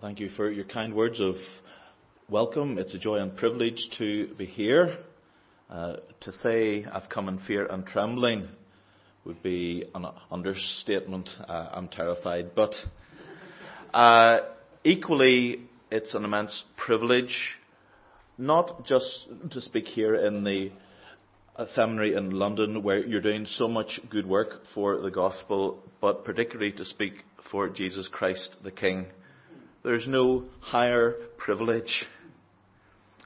thank you for your kind words of welcome. It's a joy and privilege to be here. Uh, to say I've come in fear and trembling would be an understatement. Uh, I'm terrified. But uh, equally, it's an immense privilege not just to speak here in the seminary in London where you're doing so much good work for the gospel, but particularly to speak for Jesus Christ the King. There's no higher privilege.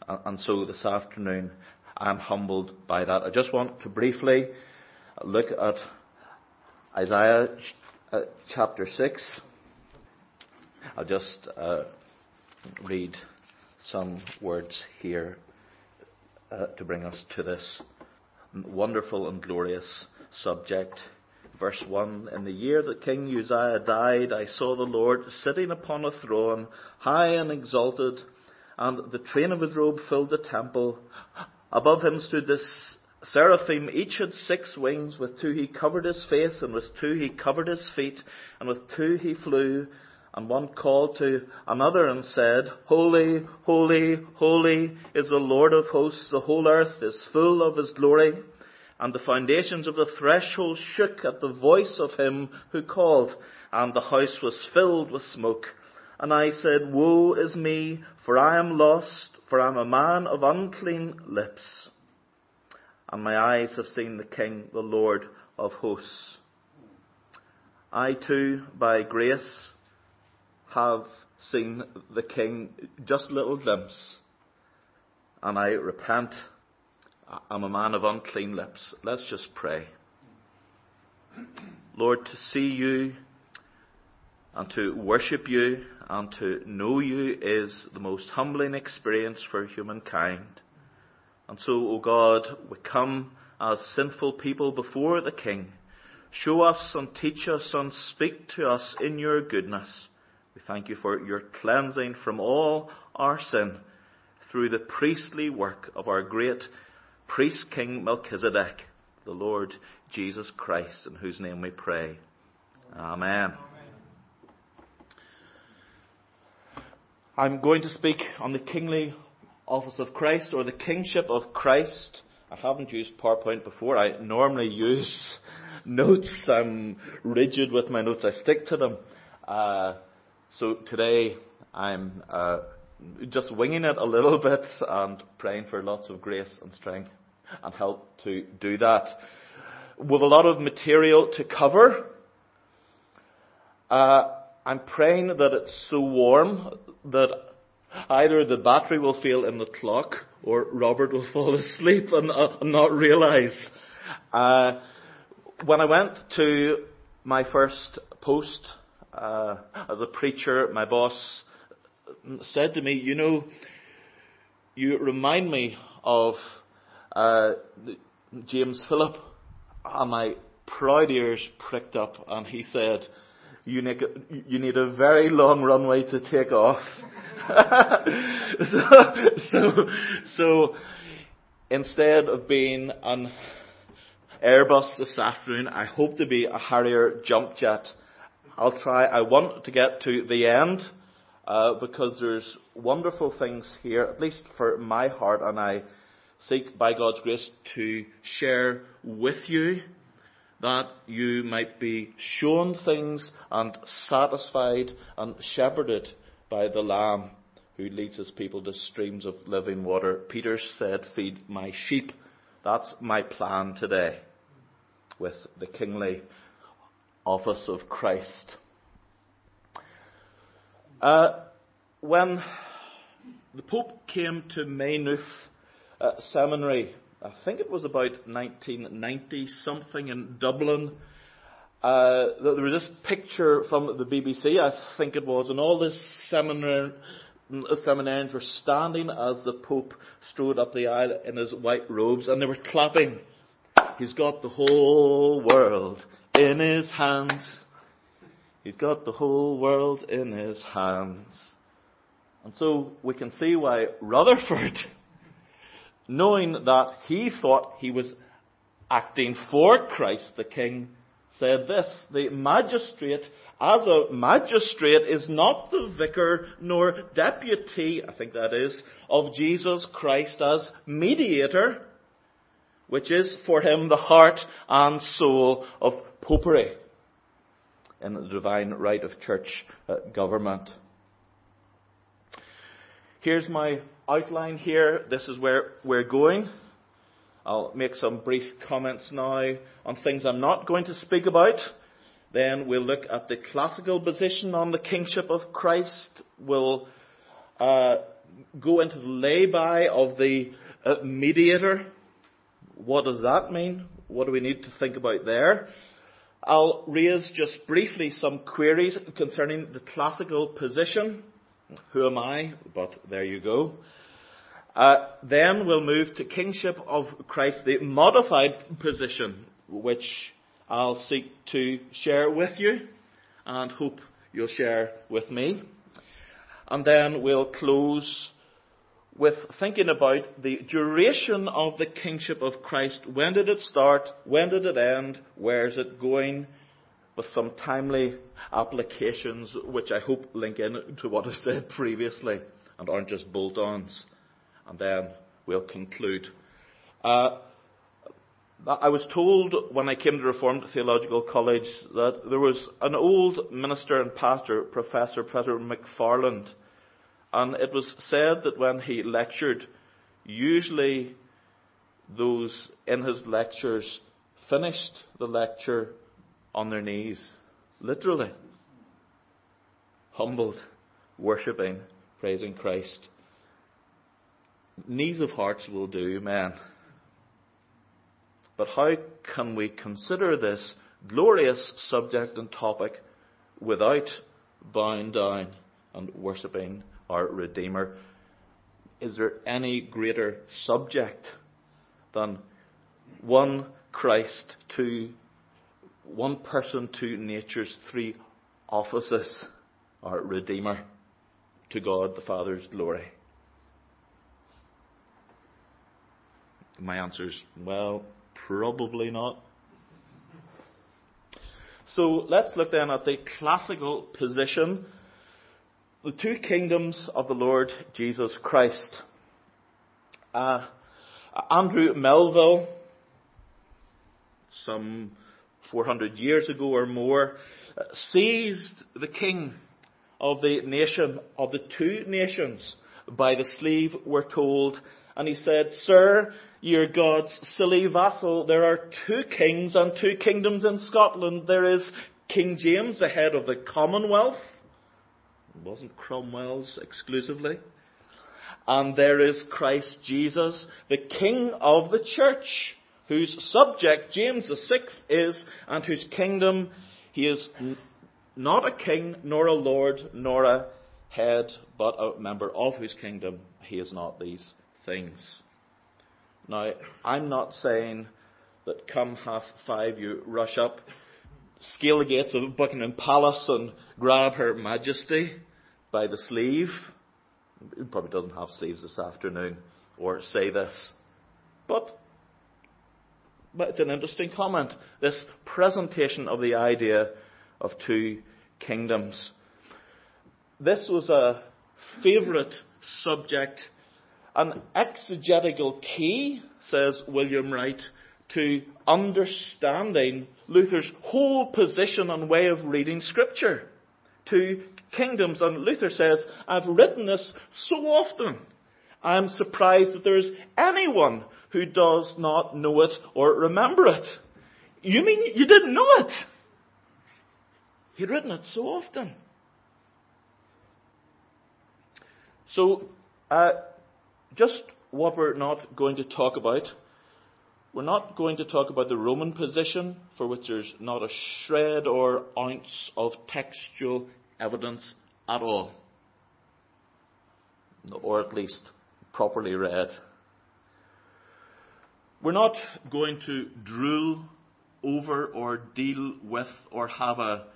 And so this afternoon, I'm humbled by that. I just want to briefly look at Isaiah uh, chapter 6. I'll just uh, read some words here uh, to bring us to this wonderful and glorious subject. Verse 1 In the year that King Uzziah died, I saw the Lord sitting upon a throne, high and exalted, and the train of his robe filled the temple. Above him stood this seraphim. Each had six wings. With two he covered his face, and with two he covered his feet, and with two he flew. And one called to another and said, Holy, holy, holy is the Lord of hosts. The whole earth is full of his glory. And the foundations of the threshold shook at the voice of him who called, and the house was filled with smoke. And I said, Woe is me, for I am lost, for I am a man of unclean lips. And my eyes have seen the King, the Lord of hosts. I too, by grace, have seen the King, just little glimpse, and I repent. I'm a man of unclean lips. Let's just pray. Lord, to see you and to worship you and to know you is the most humbling experience for humankind. And so, O oh God, we come as sinful people before the King. Show us and teach us and speak to us in your goodness. We thank you for your cleansing from all our sin through the priestly work of our great priest king Melchizedek, the Lord Jesus Christ, in whose name we pray. Amen. I'm going to speak on the kingly office of Christ or the kingship of Christ. I haven't used PowerPoint before. I normally use notes. I'm rigid with my notes. I stick to them. Uh, so today I'm uh, just winging it a little bit and praying for lots of grace and strength and help to do that. With a lot of material to cover, uh, I'm praying that it's so warm that either the battery will fail in the clock or Robert will fall asleep and, uh, not realize. Uh, when I went to my first post uh, as a preacher, my boss said to me, you know, you remind me of uh, James Philip. And my proud ears pricked up and he said, you need, you need a very long runway to take off. so, so, so, instead of being an Airbus this afternoon, I hope to be a Harrier jump jet I'll try. I want to get to the end uh, because there's wonderful things here, at least for my heart, and I seek by God's grace to share with you that you might be shown things and satisfied and shepherded by the Lamb who leads his people to streams of living water. Peter said, Feed my sheep. That's my plan today with the kingly office of Christ. Uh, when the Pope came to Maynooth Seminary, I think it was about 1990 something in Dublin. Uh, there was this picture from the BBC, I think it was, and all the seminary, seminarians were standing as the Pope strode up the aisle in his white robes, and they were clapping. He's got the whole world in his hands. He's got the whole world in his hands. And so we can see why Rutherford, knowing that he thought he was acting for Christ the King, said this, the magistrate, as a magistrate, is not the vicar nor deputy, I think that is, of Jesus Christ as mediator, which is for him the heart and soul of popery in the divine right of church uh, government. Here's my outline here. This is where we're going. I'll make some brief comments now on things I'm not going to speak about. Then we'll look at the classical position on the kingship of Christ. We'll uh, go into the lay-by of the uh, mediator. What does that mean? What do we need to think about there? I'll raise just briefly some queries concerning the classical position. Who am I? But there you go. Uh, then we'll move to kingship of Christ, the modified position, which I'll seek to share with you and hope you'll share with me. And then we'll close with thinking about the duration of the kingship of Christ. When did it start? When did it end? Where is it going? With some timely applications, which I hope link in to what I said previously and aren't just bolt-ons and then we'll conclude. Uh, I was told when I came to Reformed Theological College that there was an old minister and pastor, Professor Peter McFarland, and it was said that when he lectured, usually those in his lectures finished the lecture on their knees, literally, humbled, worshipping, praising Christ. Knees of hearts will do, man. But how can we consider this glorious subject and topic without bowing down and worshipping our Redeemer? Is there any greater subject than one Christ to one person to nature's three offices, our Redeemer, to God the Father's glory? My answer is, well, probably not. So let's look then at the classical position, the two kingdoms of the Lord Jesus Christ. Uh, Andrew Melville, some 400 years ago or more, uh, seized the king of the nation, of the two nations, by the sleeve, we're told, and he said, Sir, you're God's silly vassal. There are two kings and two kingdoms in Scotland. There is King James, the head of the Commonwealth. It wasn't Cromwell's exclusively. And there is Christ Jesus, the King of the Church, whose subject James the Sixth is, and whose kingdom he is not a king, nor a lord, nor a head, but a member of whose kingdom he is not these things. Now, I'm not saying that come half five you rush up, scale the gates of Buckingham Palace and grab Her Majesty by the sleeve. It probably doesn't have sleeves this afternoon, or say this. But, but it's an interesting comment. This presentation of the idea of two kingdoms. This was a favourite subject an exegetical key, says William Wright, to understanding Luther's whole position and way of reading Scripture. Two kingdoms. And Luther says, I've written this so often. I'm surprised that there is anyone who does not know it or remember it. You mean you didn't know it? He'd written it so often. So, uh, just what we're not going to talk about. We're not going to talk about the Roman position, for which there's not a shred or ounce of textual evidence at all. Or at least properly read. We're not going to drool over or deal with or have a,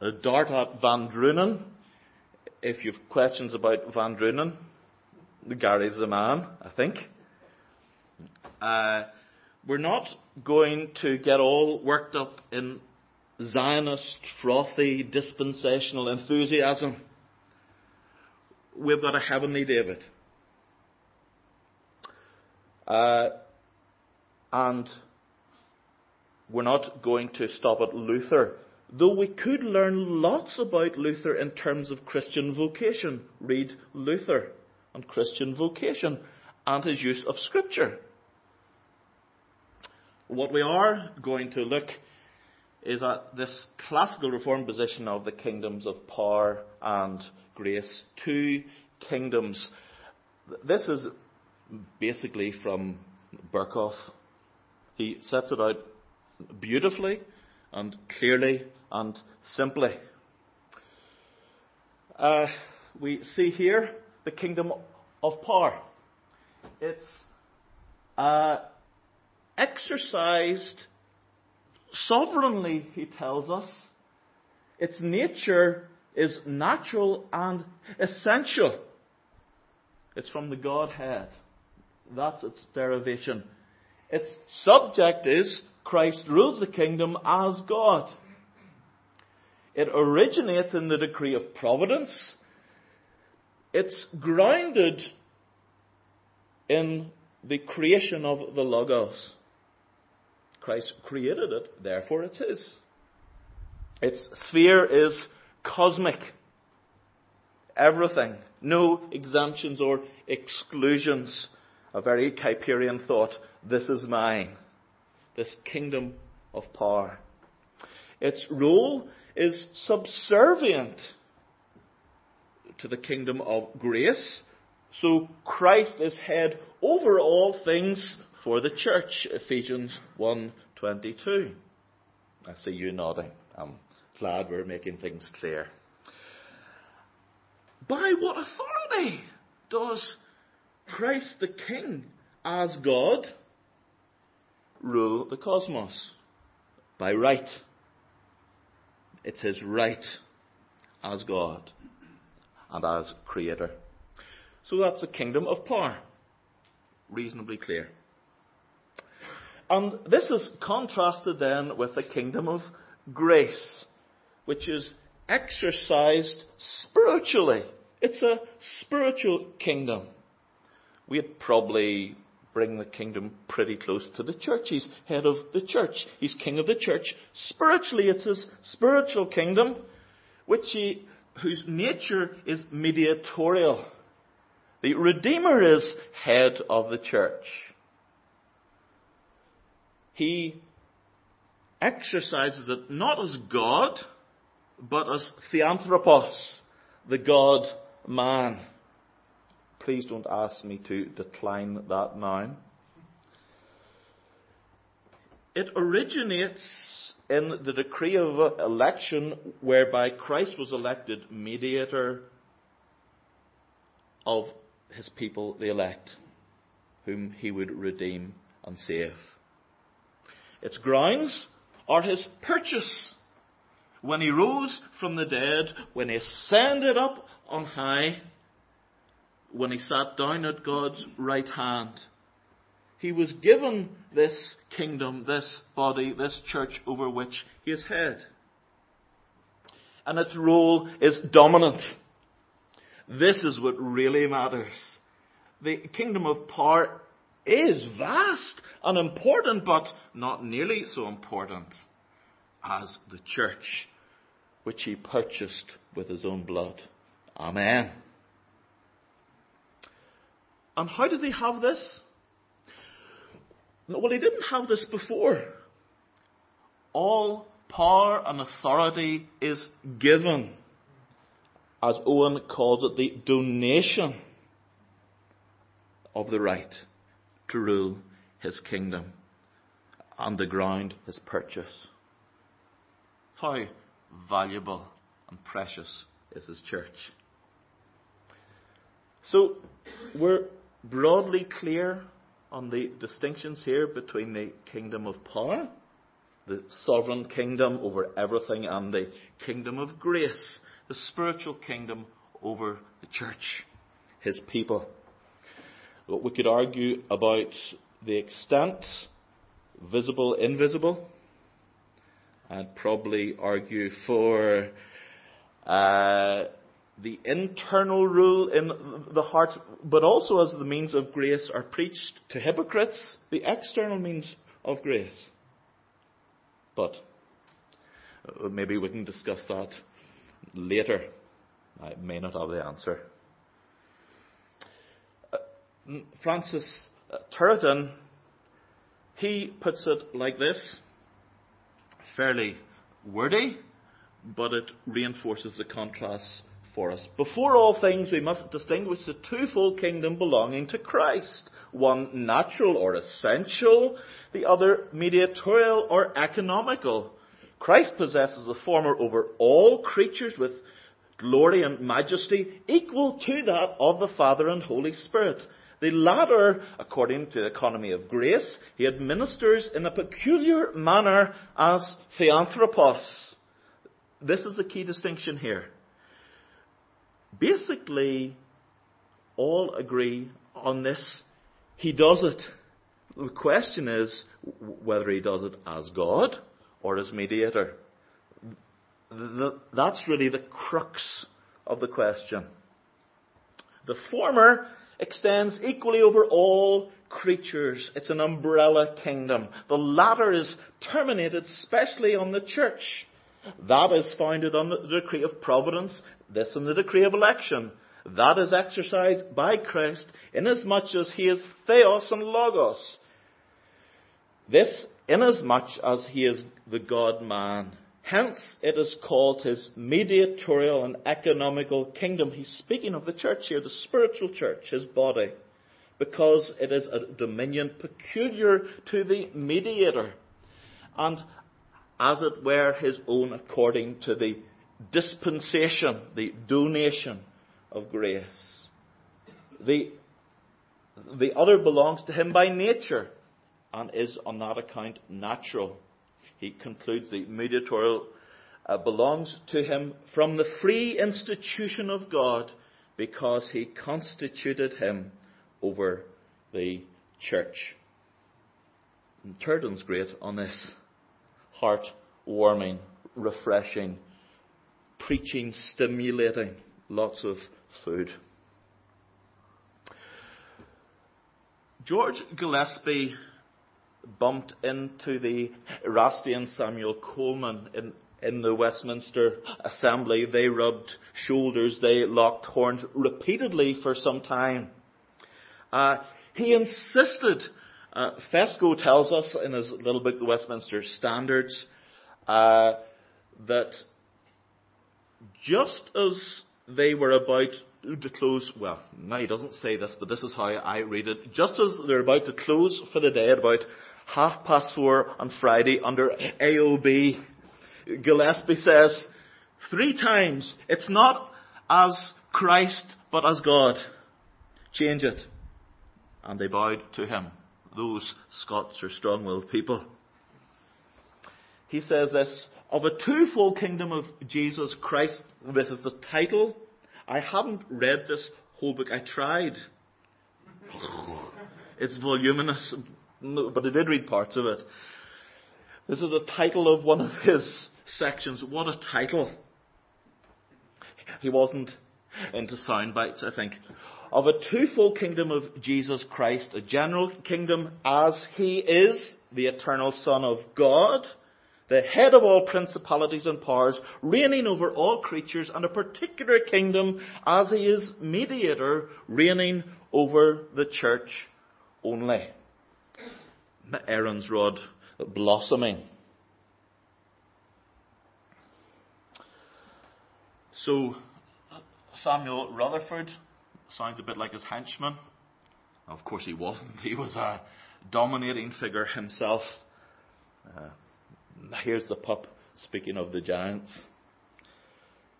a dart at VanDrunen. If you've questions about VanDrunen, Gary's the man, I think. Uh, we're not going to get all worked up in Zionist, frothy, dispensational enthusiasm. We've got a heavenly David. Uh, and we're not going to stop at Luther, though we could learn lots about Luther in terms of Christian vocation. Read Luther and Christian vocation and his use of Scripture. What we are going to look is at this classical reform position of the kingdoms of power and grace. Two kingdoms. This is basically from Berkhof. He sets it out beautifully and clearly and simply. Uh, we see here the kingdom of power. It's uh, exercised sovereignly, he tells us. Its nature is natural and essential. It's from the Godhead. That's its derivation. Its subject is Christ rules the kingdom as God. It originates in the decree of providence. It's grounded in the creation of the Logos. Christ created it, therefore it's Its sphere is cosmic. Everything. No exemptions or exclusions. A very Kuyperian thought. This is mine. This kingdom of power. Its role is subservient to the kingdom of grace. So Christ is head over all things for the church. Ephesians 1.22. I see you nodding. I'm glad we're making things clear. By what authority does Christ the King, as God, rule the cosmos? By right. It's his right as God and as Creator. So that's a kingdom of power. Reasonably clear. And this is contrasted then with the kingdom of grace, which is exercised spiritually. It's a spiritual kingdom. We'd probably bring the kingdom pretty close to the church. He's head of the church. He's king of the church. Spiritually, it's his spiritual kingdom, which he, whose nature is mediatorial. The Redeemer is head of the church. He exercises it not as God, but as Theanthropos, the God man. Please don't ask me to decline that noun. It originates in the decree of election whereby Christ was elected mediator of his people, the elect, whom he would redeem and save. Its grounds are his purchase. When he rose from the dead, when he ascended up on high, when he sat down at God's right hand, he was given this kingdom, this body, this church over which he is head. And its role is dominant. This is what really matters. The kingdom of power is vast and important, but not nearly so important as the church, which he purchased with his own blood. Amen. And how does he have this? Well, he didn't have this before. All power and authority is given, as Owen calls it, the donation of the right to rule his kingdom on the ground his purchase. How valuable and precious is his church. So, we're broadly clear on the distinctions here between the kingdom of power, the sovereign kingdom over everything, and the kingdom of grace, the spiritual kingdom over the church, his people. We could argue about the extent, visible, invisible, I'd probably argue for uh, the internal rule in the heart, but also as the means of grace are preached to hypocrites, the external means of grace. But uh, maybe we can discuss that later. I may not have the answer. Uh, Francis uh, Turretin, he puts it like this, fairly wordy, but it reinforces the contrast for us. Before all things, we must distinguish the twofold kingdom belonging to Christ. One natural or essential, the other mediatorial or economical. Christ possesses the former over all creatures with glory and majesty equal to that of the Father and Holy Spirit. The latter, according to the economy of grace, he administers in a peculiar manner as theanthropos. This is the key distinction here. Basically, all agree on this. He does it. The question is whether he does it as God or as mediator. That's really the crux of the question. The former extends equally over all creatures. It's an umbrella kingdom. The latter is terminated specially on the church. That is founded on the decree of providence, this on the decree of election. That is exercised by Christ inasmuch as he is theos and logos. This inasmuch as he is the God man. Hence it is called his mediatorial and economical kingdom. He's speaking of the church here, the spiritual church, his body, because it is a dominion peculiar to the mediator. And as it were, his own according to the dispensation, the donation of grace. The, the other belongs to him by nature and is on that account natural. He concludes the mediatorial uh, belongs to him from the free institution of God because he constituted him over the church. And Turretin's great on this heart warming, refreshing, preaching, stimulating, lots of food. George Gillespie bumped into the Erastian Samuel Coleman in, in the Westminster Assembly. They rubbed shoulders, they locked horns repeatedly for some time. Uh, he insisted uh, Fesko tells us in his little book, The Westminster Standards, uh, that just as they were about to close, well, no, he doesn't say this, but this is how I read it. Just as they're about to close for the day at about half past four on Friday under AOB, Gillespie says three times, it's not as Christ, but as God. Change it. And they bowed to him those Scots are strong-willed people. He says this, of a twofold kingdom of Jesus Christ, this is the title. I haven't read this whole book. I tried. It's voluminous, but I did read parts of it. This is the title of one of his sections. What a title. He wasn't into sound bites, I think of a twofold kingdom of Jesus Christ, a general kingdom as he is the eternal Son of God, the head of all principalities and powers, reigning over all creatures, and a particular kingdom as he is mediator, reigning over the church only. Aaron's rod blossoming. So, Samuel Rutherford sounds a bit like his henchman. Of course, he wasn't. He was a dominating figure himself. Uh, here's the pup speaking of the giants.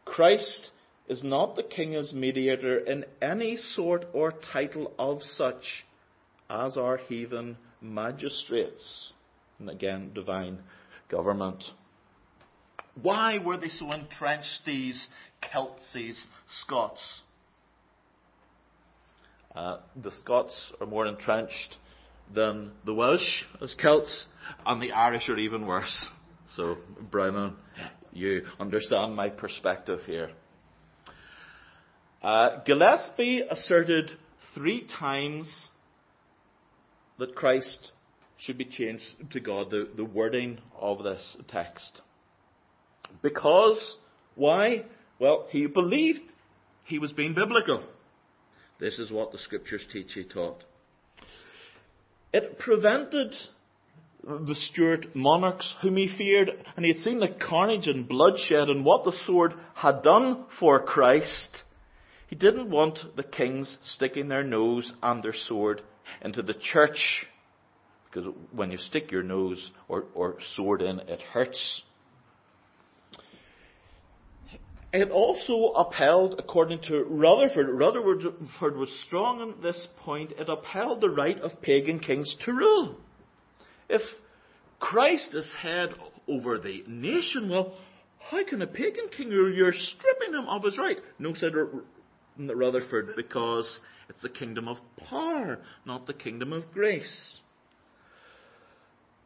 Christ is not the king as mediator in any sort or title of such as are heathen magistrates. And again, divine government. Why were they so entrenched, these Celts, these Scots? Uh, the Scots are more entrenched than the Welsh as Celts, and the Irish are even worse. So, Brennan, you understand my perspective here. Uh, Gillespie asserted three times that Christ should be changed to God, the, the wording of this text. Because, why? Well, he believed he was being biblical. This is what the scriptures teach, he taught. It prevented the Stuart monarchs whom he feared, and he had seen the carnage and bloodshed and what the sword had done for Christ. He didn't want the kings sticking their nose and their sword into the church. Because when you stick your nose or, or sword in, it hurts. It also upheld, according to Rutherford, Rutherford was strong on this point, it upheld the right of pagan kings to rule. If Christ is head over the nation, well, how can a pagan king rule? You're stripping him of his right. No, said Rutherford, because it's the kingdom of power, not the kingdom of grace.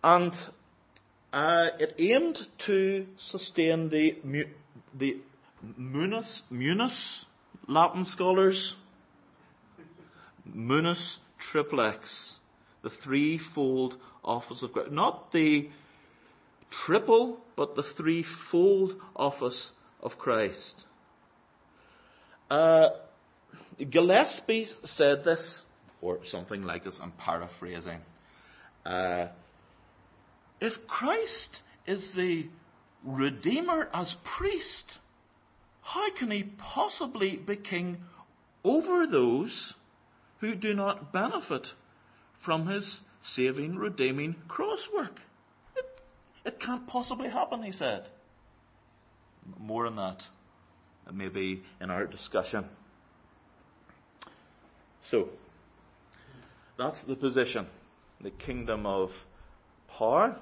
And uh, it aimed to sustain the, the Munus, Munus, Latin scholars, Munus triplex, the threefold office of God. Not the triple, but the threefold office of Christ. Uh, Gillespie said this, or something like this, I'm paraphrasing. Uh, if Christ is the Redeemer as priest, how can he possibly be king over those who do not benefit from his saving, redeeming cross work? It, it can't possibly happen, he said. More on that, maybe in our discussion. So, that's the position. The kingdom of power.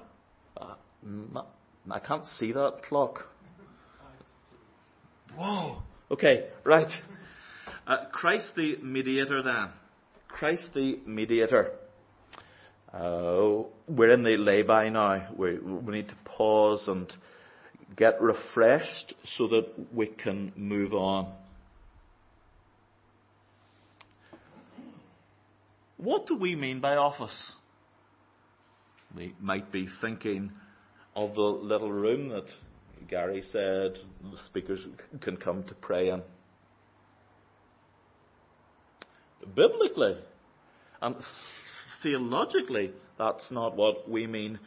Uh, I can't see that clock. Whoa. Okay, right. Uh, Christ the mediator then. Christ the mediator. Uh, we're in the lay-by now. We, we need to pause and get refreshed so that we can move on. What do we mean by office? We might be thinking of the little room that Gary said the speakers can come to pray in. Biblically and theologically, that's not what we mean.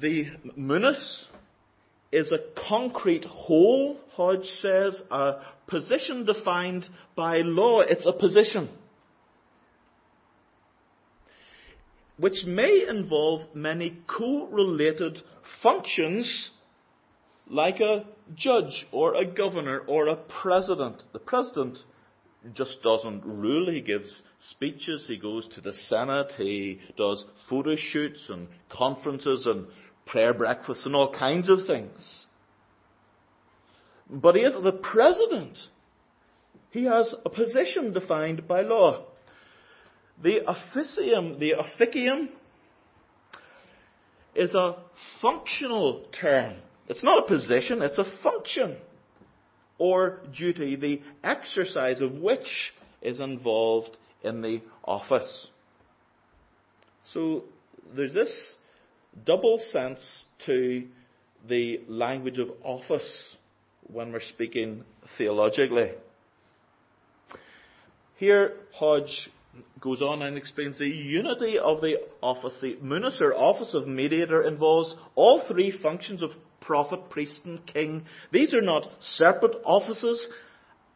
The munus is a concrete whole, Hodge says, a position defined by law. It's a position. Which may involve many co-related functions like a judge or a governor or a president. The president just doesn't rule. He gives speeches. He goes to the Senate. He does photo shoots and conferences and prayer breakfasts and all kinds of things. But he is the president. He has a position defined by law. The officium, the officium, is a functional term. It's not a position, it's a function or duty, the exercise of which is involved in the office. So there's this double sense to the language of office when we're speaking theologically. Here, Hodge goes on and explains the unity of the office. The munus, or office of mediator, involves all three functions of prophet, priest, and king. These are not separate offices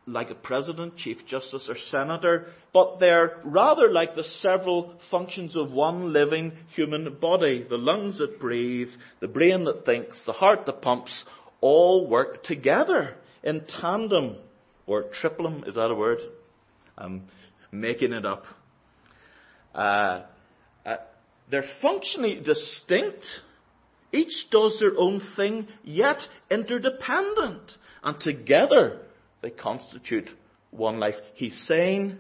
like a president, chief justice, or senator, but they're rather like the several functions of one living human body. The lungs that breathe, the brain that thinks, the heart that pumps, all work together in tandem, or triplum, is that a word? I'm making it up. Uh, uh, they're functionally distinct. Each does their own thing, yet interdependent. And together they constitute one life. He's saying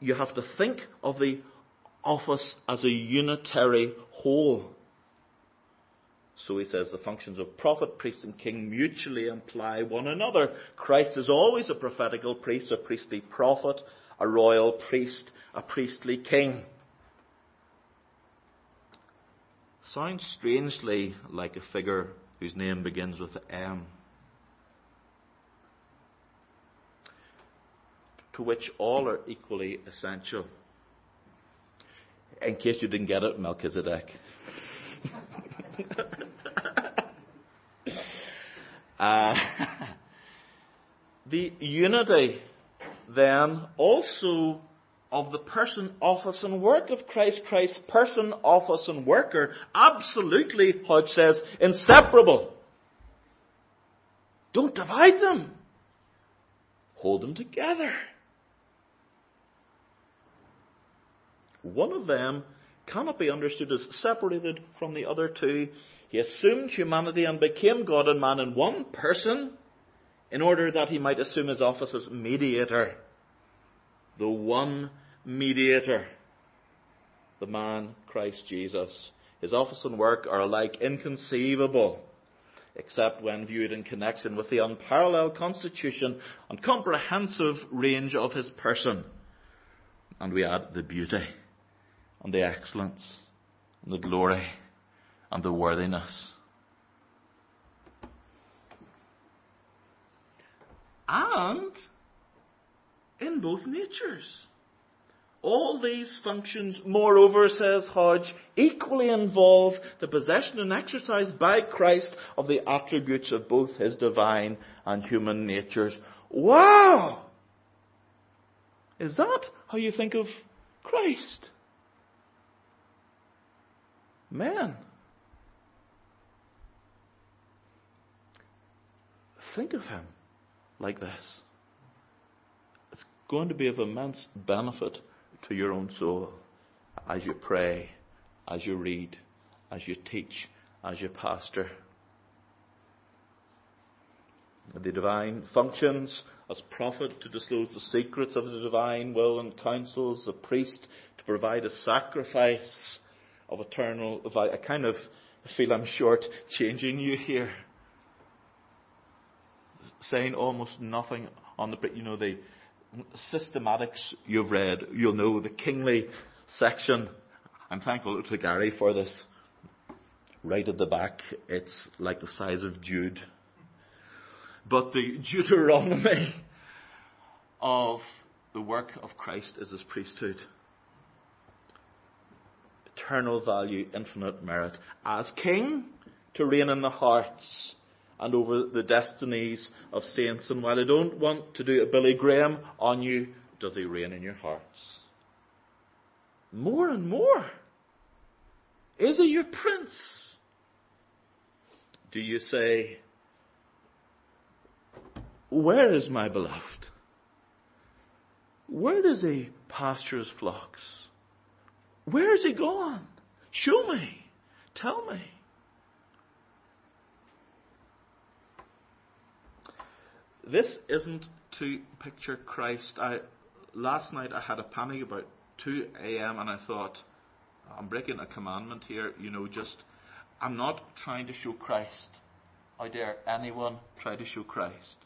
you have to think of the office as a unitary whole. So he says the functions of prophet, priest, and king mutually imply one another. Christ is always a prophetical priest, a priestly prophet, a royal priest, a priestly king. Sounds strangely like a figure whose name begins with M. To which all are equally essential. In case you didn't get it, Melchizedek. uh, the unity then also of the person, office, and work of Christ, Christ's person, office, and worker, absolutely, Hodge says, inseparable. Don't divide them. Hold them together. One of them cannot be understood as separated from the other two. He assumed humanity and became God and man in one person in order that he might assume his office as mediator. The one mediator. The man, Christ Jesus. His office and work are alike inconceivable, except when viewed in connection with the unparalleled constitution and comprehensive range of his person. And we add the beauty and the excellence and the glory and the worthiness. And in both natures. All these functions, moreover, says Hodge, equally involve the possession and exercise by Christ of the attributes of both his divine and human natures. Wow! Is that how you think of Christ? Man. Think of him like this. It's going to be of immense benefit to your own soul as you pray, as you read, as you teach, as you pastor. The divine functions as prophet to disclose the secrets of the divine will and counsels, the priest to provide a sacrifice of eternal. I kind of feel I'm short changing you here, saying almost nothing on the you know the systematics you've read, you'll know the kingly section. I'm thankful to Gary for this. Right at the back, it's like the size of Jude. But the Deuteronomy of the work of Christ is his priesthood. Eternal value, infinite merit. As king, to reign in the hearts and over the destinies of saints. And while I don't want to do a Billy Graham on you, does he reign in your hearts? More and more. Is he your prince? Do you say, Where is my beloved? Where does he pasture his flocks? Where is he gone? Show me. Tell me. This isn't to picture Christ. I, last night I had a panic about 2 a.m. and I thought, I'm breaking a commandment here, you know, just, I'm not trying to show Christ. I dare anyone try to show Christ?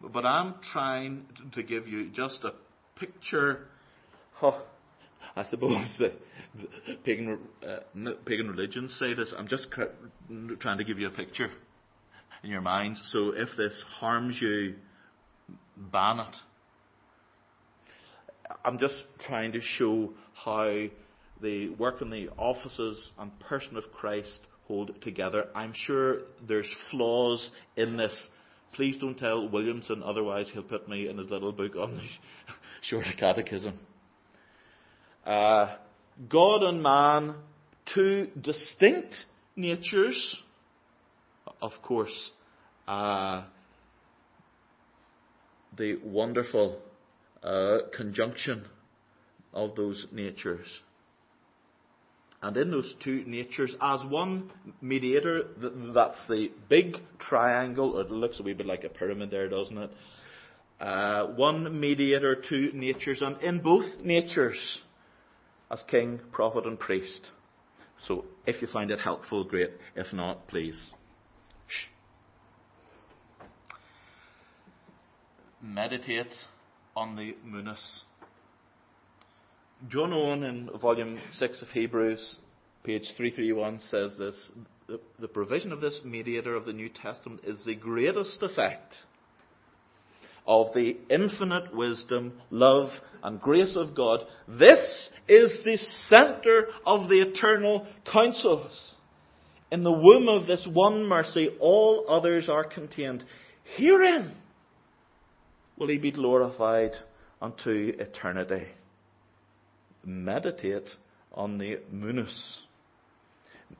But I'm trying to give you just a picture. Oh, I suppose uh, pagan, uh, pagan religions say this. I'm just trying to give you a picture in your mind. So if this harms you, ban it. I'm just trying to show how the work in the offices and person of Christ hold together. I'm sure there's flaws in this. Please don't tell Williamson, otherwise he'll put me in his little book on the short catechism. Uh, God and man, two distinct natures of course, uh, the wonderful uh, conjunction of those natures. And in those two natures, as one mediator, that's the big triangle, it looks a wee bit like a pyramid there, doesn't it? Uh, one mediator, two natures, and in both natures, as king, prophet, and priest, So if you find it helpful, great. If not, please. Meditate on the munus. John Owen in volume 6 of Hebrews, page 331, says this the, the provision of this mediator of the New Testament is the greatest effect of the infinite wisdom, love, and grace of God. This is the center of the eternal counsels. In the womb of this one mercy, all others are contained. Herein will he be glorified unto eternity. Meditate on the munus.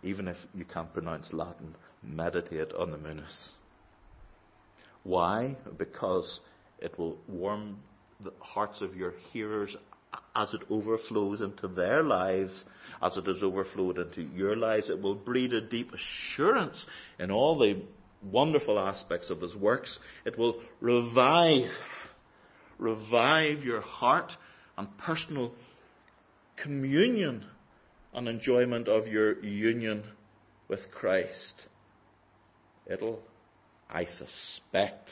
Even if you can't pronounce Latin, meditate on the munus. Why? Because it will warm the hearts of your hearers as it overflows into their lives, as it has overflowed into your lives. It will breed a deep assurance in all the wonderful aspects of His works. It will revive, revive your heart and personal communion and enjoyment of your union with Christ. It'll, I suspect,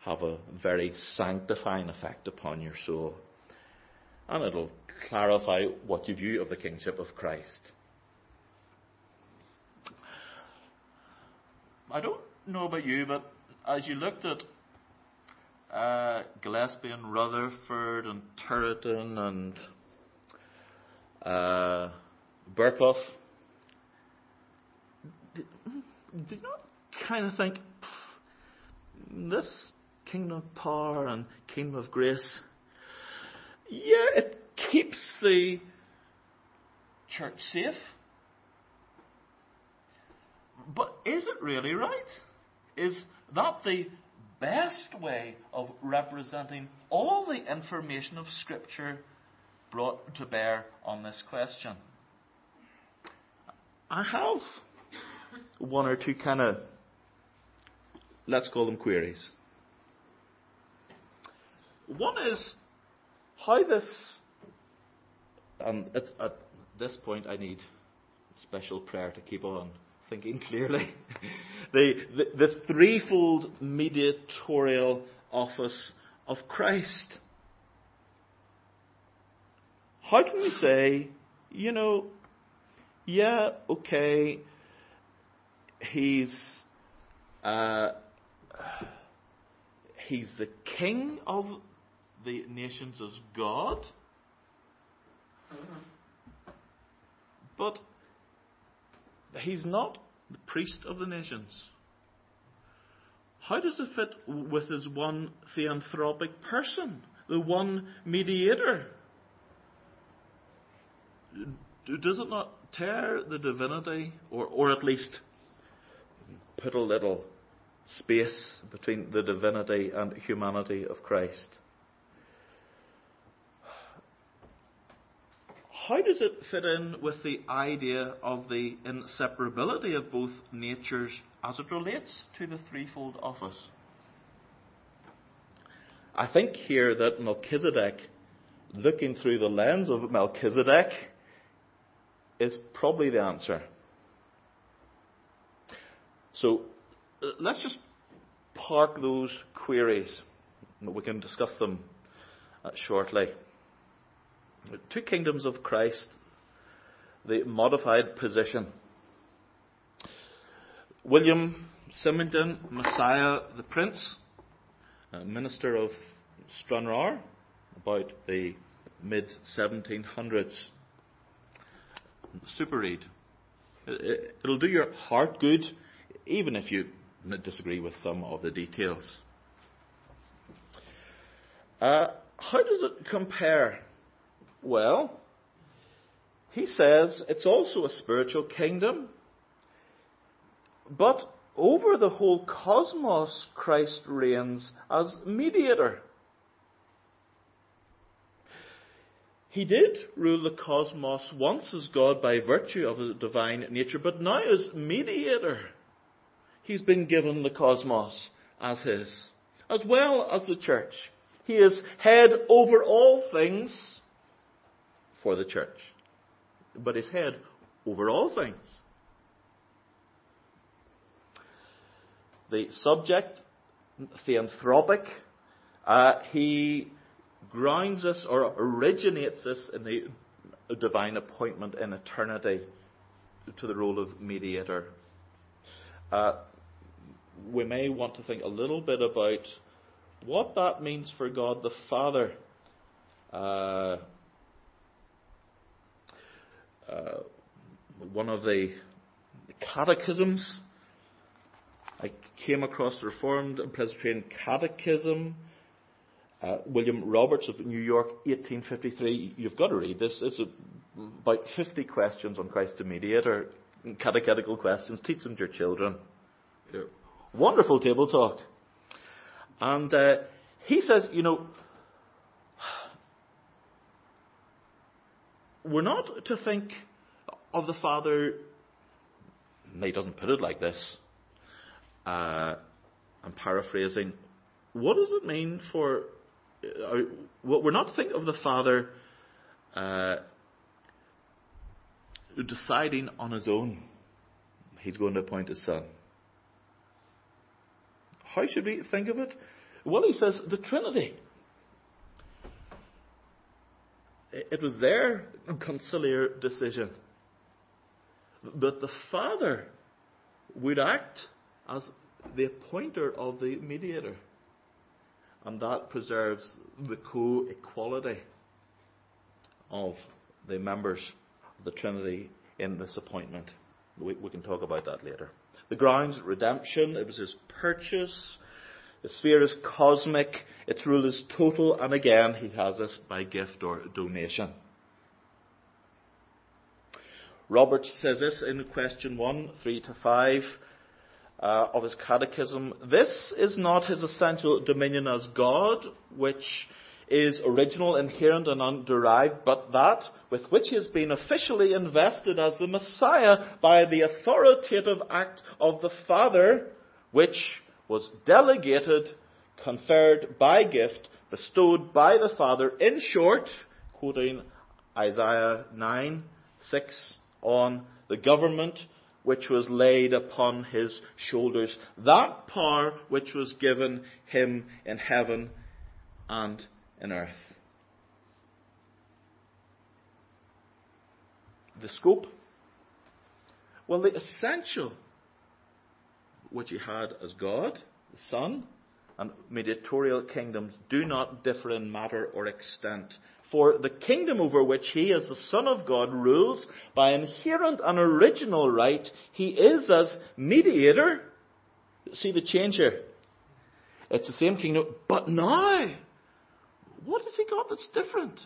have a very sanctifying effect upon your soul. And it'll clarify what you view of the kingship of Christ. I don't know about you, but as you looked at uh, Gillespie and Rutherford and Turretin and uh, did, did not kind of think, this kingdom of power and kingdom of grace, yeah, it keeps the church safe. But is it really right? Is that the best way of representing all the information of Scripture brought to bear on this question? I have one or two kind of, let's call them queries. One is how this, and at, at this point I need special prayer to keep on thinking clearly. the, the, the threefold mediatorial office of Christ. How can we say, you know, yeah, okay, he's uh, he's the king of the nations as God. But he's not the priest of the nations. How does it fit with his one theanthropic person, the one mediator? Does it not tear the divinity, or, or at least put a little space between the divinity and humanity of Christ? How does it fit in with the idea of the inseparability of both natures as it relates to the threefold office? I think here that Melchizedek, looking through the lens of Melchizedek, is probably the answer. So let's just park those queries. We can discuss them uh, shortly. Two kingdoms of Christ, the modified position. William Symington, Messiah the Prince, minister of Stranraer, about the mid 1700s. Super read. It'll do your heart good, even if you disagree with some of the details. Uh, how does it compare well, he says it's also a spiritual kingdom. But over the whole cosmos, Christ reigns as mediator. He did rule the cosmos once as God by virtue of his divine nature, but now as mediator, he's been given the cosmos as his, as well as the church. He is head over all things for the church. But his head over all things. The subject, theanthropic, uh, he grounds us or originates us in the divine appointment in eternity to the role of mediator. Uh, we may want to think a little bit about what that means for God the Father. Uh, uh, one of the catechisms, I came across the Reformed and Presbyterian Catechism. Uh, William Roberts of New York, 1853. You've got to read this. It's a, about 50 questions on Christ the Mediator, catechetical questions. Teach them to your children. Wonderful table talk. And uh, he says, you know, we're not to think of the Father, he doesn't put it like this. Uh, I'm paraphrasing. What does it mean for, uh, we're not to think of the Father uh, deciding on his own. He's going to appoint his Son. How should we think of it? Well, he says the Trinity. It was their conciliar decision that the Father would act as the appointer of the mediator. And that preserves the co equality of the members of the Trinity in this appointment. We, we, can talk about that later. The grounds, redemption, it was his purchase. The sphere is cosmic, its rule is total, and again, he has us by gift or donation. Roberts says this in question 1, 3 to 5 uh, of his catechism. This is not his essential dominion as God, which is original, inherent, and underived, but that with which he has been officially invested as the Messiah by the authoritative act of the Father, which was delegated, conferred by gift, bestowed by the Father, in short, quoting Isaiah 9, 6, on the government which was laid upon his shoulders, that power which was given him in heaven and in earth. The scope? Well, the essential which he had as God, the Son, and mediatorial kingdoms do not differ in matter or extent. For the kingdom over which he, as the Son of God, rules by inherent and original right, he is as mediator. See the change here? It's the same kingdom, but now, what has he got that's different?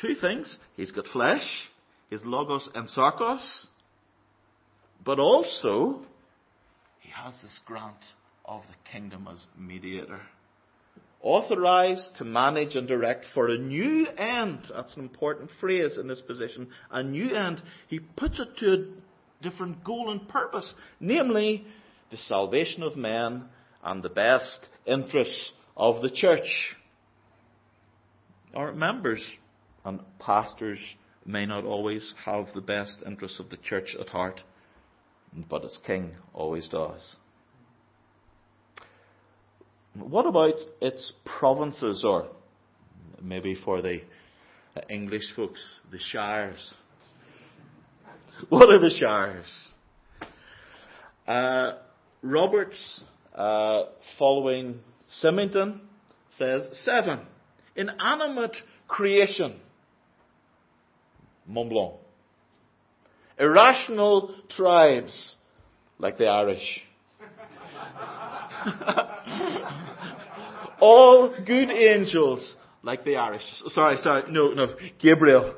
Two things. He's got flesh, his logos and sarkos, but also he has this grant of the kingdom as mediator. Authorized to manage and direct for a new end. That's an important phrase in this position. A new end. He puts it to a different goal and purpose, namely the salvation of men and the best interests of the church. Our members and pastors may not always have the best interests of the church at heart but its king always does. What about its provinces, or maybe for the English folks, the shires? What are the shires? Uh, Roberts, uh, following Symington, says seven. Inanimate creation. Mont Blanc irrational tribes like the Irish. All good angels like the Irish. Sorry, sorry, no, no, Gabriel.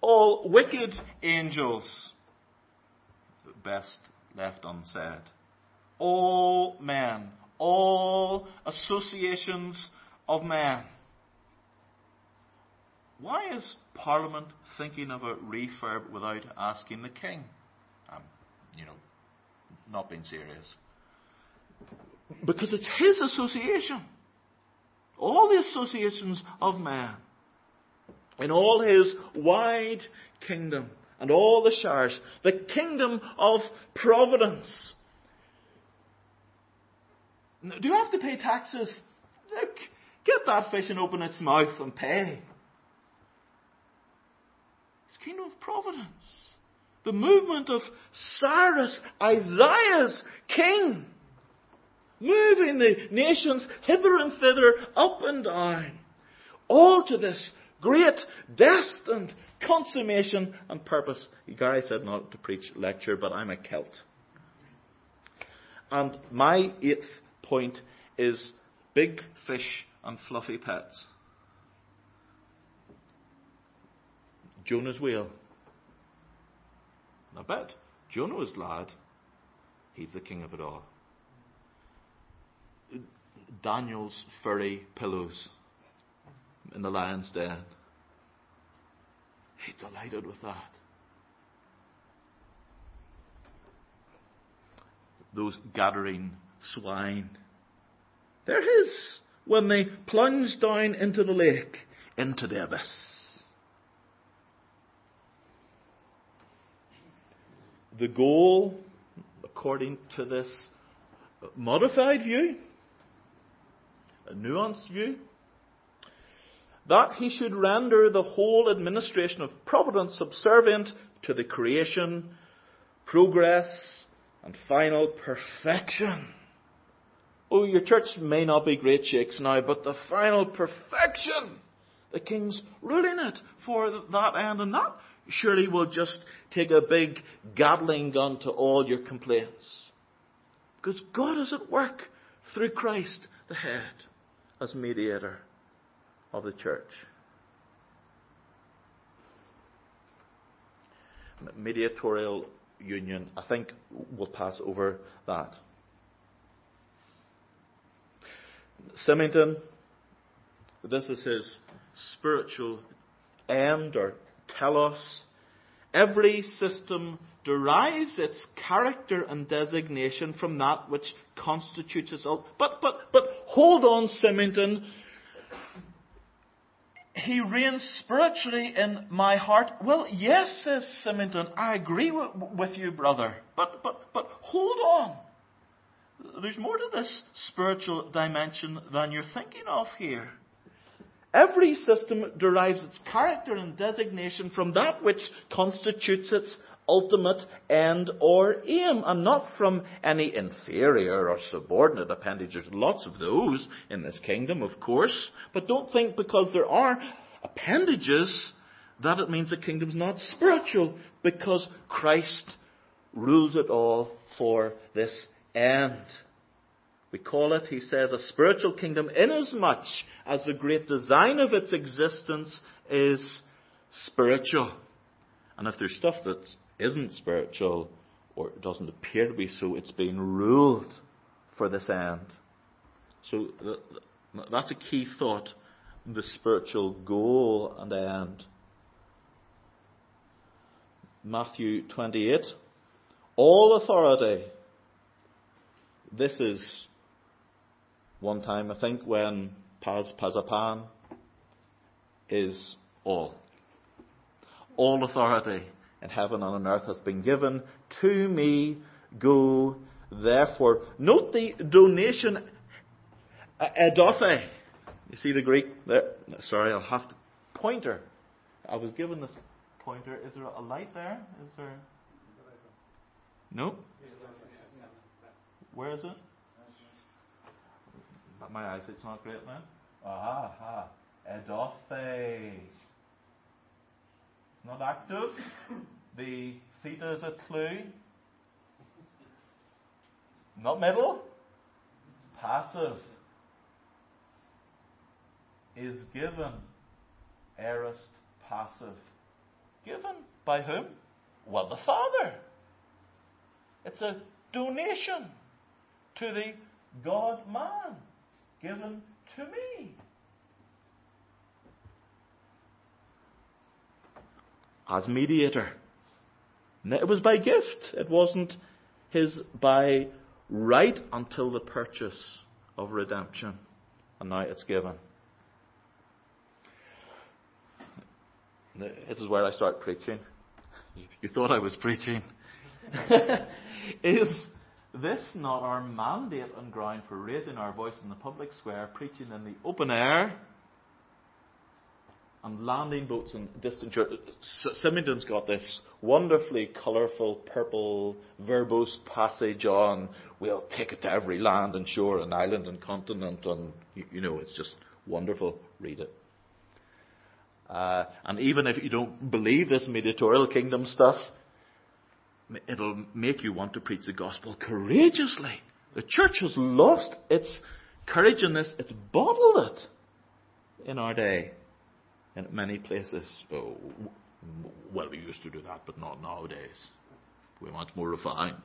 All wicked angels, best left unsaid. All men, all associations of men. Why is Parliament thinking of a refurb without asking the king. I'm, you know, not being serious. Because it's his association. All the associations of man. In all his wide kingdom. and all the shires, the kingdom of providence. Do you have to pay taxes? Look, get that fish and open its mouth and pay. It's kingdom of providence. The movement of Cyrus, Isaiah's king, moving the nations hither and thither, up and down, all to this great, destined consummation and purpose. Gary said not to preach lecture, but I'm a Celt. And my eighth point is big fish and fluffy pets. Jonah's whale. I bet Jonah was glad. He's the king of it all. Daniel's furry pillows in the lion's den. He's delighted with that. Those gathering swine. They're his when they plunge down into the lake, into the abyss. The goal, according to this modified view, a nuanced view, that he should render the whole administration of providence subservient to the creation, progress, and final perfection. Oh, your church may not be great shakes now, but the final perfection, the king's ruling it for that end, and that surely will just take a big Gatling gun to all your complaints. Because God is at work through Christ, the head, as mediator of the church. Mediatorial union, I think we'll pass over that. Symington, this is his spiritual end or telos. Every system derives its character and designation from that which constitutes its own. But, but, but hold on, Symington he reigns spiritually in my heart. Well, yes, says Symington, I agree with, with you, brother. But, but, but hold on. There's more to this spiritual dimension than you're thinking of here. Every system derives its character and designation from that which constitutes its ultimate end or aim, and not from any inferior or subordinate appendage. There's lots of those in this kingdom, of course, but don't think because there are appendages that it means the kingdom's not spiritual, because Christ rules it all for this end. We call it, he says, a spiritual kingdom inasmuch as the great design of its existence is spiritual. And if there's stuff that isn't spiritual or doesn't appear to be so, it's being ruled for this end. So that's a key thought, the spiritual goal and end. Matthew 28. All authority. This is one time, I think, when Paz Pazapan is all. All authority in heaven and on earth has been given to me. Go therefore. Note the donation uh, edothe. You see the Greek there? Sorry, I'll have to pointer. I was given this pointer. Is there a light there? Is there? No. Where is it? My eyesight's not great man. Aha, aha. Edothe. It's not active. The theta is a clue. Not middle. It's passive. Is given. Aorist passive. Given by whom? Well, the Father. It's a donation to the God man given to me. As mediator. It was by gift. It wasn't his by right until the purchase of redemption. And now it's given. This is where I start preaching. You thought I was preaching. is this not our mandate and ground for raising our voice in the public square, preaching in the open air, and landing boats in distant churches? Symington's got this wonderfully colourful purple verbose passage on, we'll take it to every land and shore and island and continent, and you, you know, it's just wonderful. Read it. Uh, and even if you don't believe this mediatorial kingdom stuff, it'll make you want to preach the gospel courageously. The church has lost its courage in this. It's bottled it in our day in many places. Oh, well, we used to do that, but not nowadays. We're much more refined.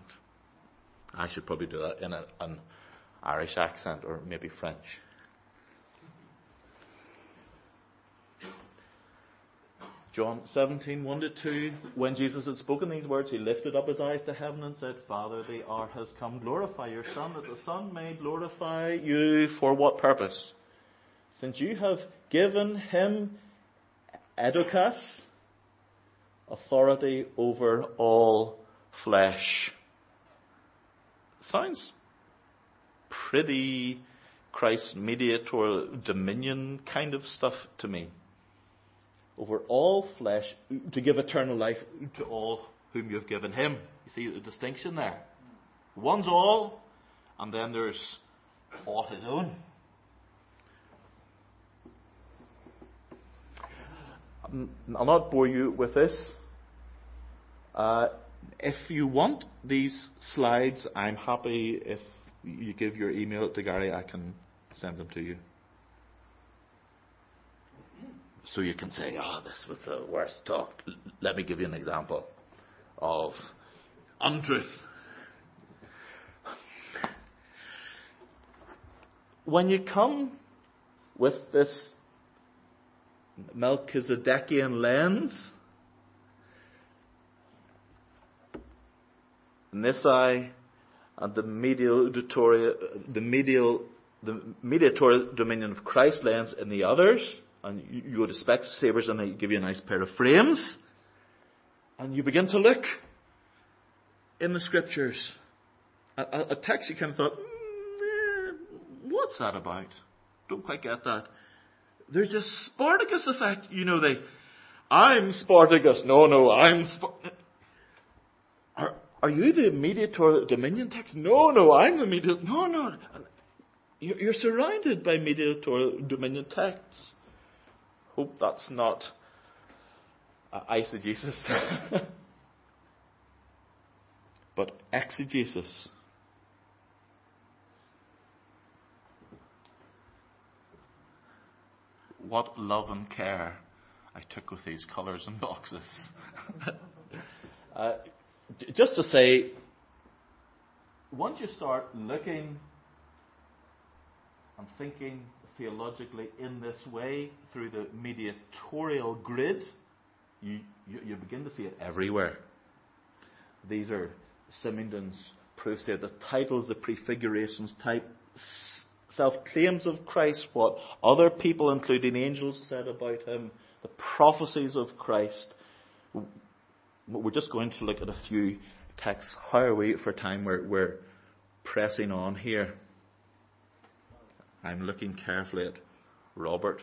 I should probably do that in a, an Irish accent or maybe French. John 17, 1 to 2. When Jesus had spoken these words, he lifted up his eyes to heaven and said, Father, the hour has come. Glorify your Son, that the Son may glorify you for what purpose? Since you have given him edukas, authority over all flesh. Sounds pretty Christ mediator dominion kind of stuff to me over all flesh to give eternal life to all whom you have given him. You see the distinction there. One's all, and then there's all his own. I'll not bore you with this. Uh, if you want these slides, I'm happy if you give your email to Gary, I can send them to you so you can say, oh, this was the worst talk. Let me give you an example of untruth. When you come with this Melchizedekian lens, Nisai and the medial, the medial, the mediatorial dominion of Christ lens in the others, and you, go to Specsavers and they give you a nice pair of frames, and you begin to look in the scriptures. A, a, a text you kind of thought, mm, eh, what's that about? Don't quite get that. There's a Spartacus effect. You know, they, I'm Spartacus. No, no, I'm Spartacus. Are, are you the mediator dominion text? No, no, I'm the mediator. No, no. You're surrounded by mediator dominion texts. Hope that's not eisegesis, but exegesis. What love and care I took with these colours and boxes. uh, just to say, once you start looking and thinking theologically in this way through the mediatorial grid, you, you, you begin to see it everywhere. These are Symington's proofs there. The titles, the prefigurations, type self claims of Christ, what other people, including angels, said about him, the prophecies of Christ. We're just going to look at a few texts. How are we for time? We're, we're pressing on here. I'm looking carefully at Robert.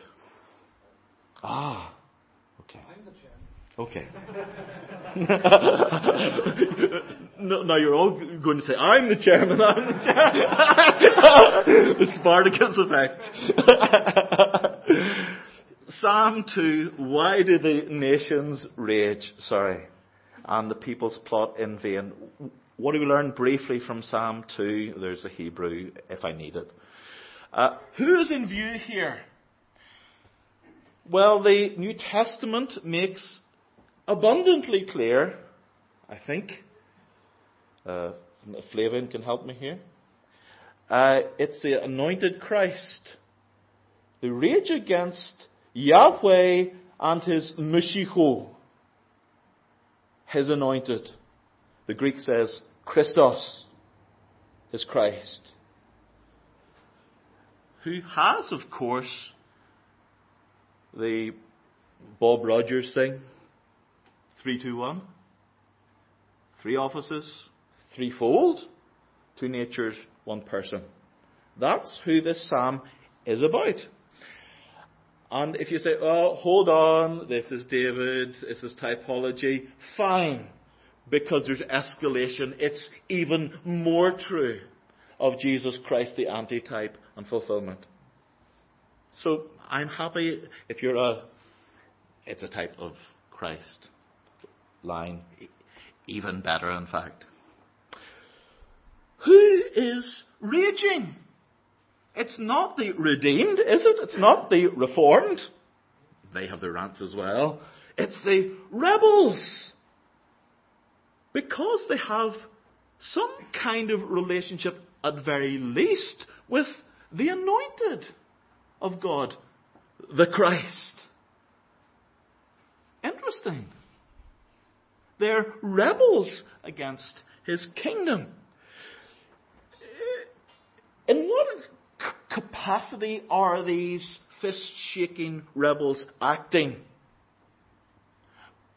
Ah, okay. I'm the chairman. Okay. no, now you're all going to say, I'm the chairman, I'm the chairman. the Spartacus effect. Psalm 2, why do the nations rage? Sorry. And the peoples plot in vain. What do we learn briefly from Psalm 2? There's a Hebrew, if I need it. Uh, who is in view here? Well, the New Testament makes abundantly clear, I think. Uh, Flavin can help me here. Uh, it's the anointed Christ. The rage against Yahweh and his Mashiach, his anointed. The Greek says Christos, his Christ who has, of course, the Bob Rogers thing, 321. three offices, threefold, two natures, one person. That's who this psalm is about. And if you say, oh, hold on, this is David, this is typology, fine. Because there's escalation, it's even more true of Jesus Christ, the antitype and fulfillment. So I'm happy if you're a, it's a type of Christ line. Even better, in fact. Who is raging? It's not the redeemed, is it? It's not the reformed. They have their rants as well. It's the rebels. Because they have some kind of relationship, at very least, with the anointed of God, the Christ. Interesting. They're rebels against his kingdom. In what capacity are these fist shaking rebels acting?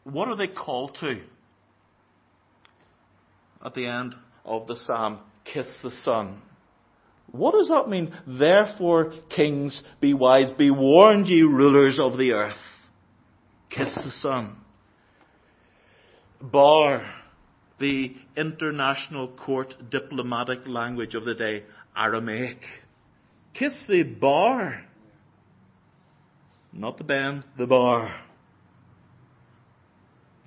What are they called to? At the end of the psalm, kiss the Son. What does that mean? Therefore, kings, be wise, be warned, ye rulers of the earth. Kiss the Son. Bar, the international court diplomatic language of the day, Aramaic. Kiss the bar. Not the band, the bar.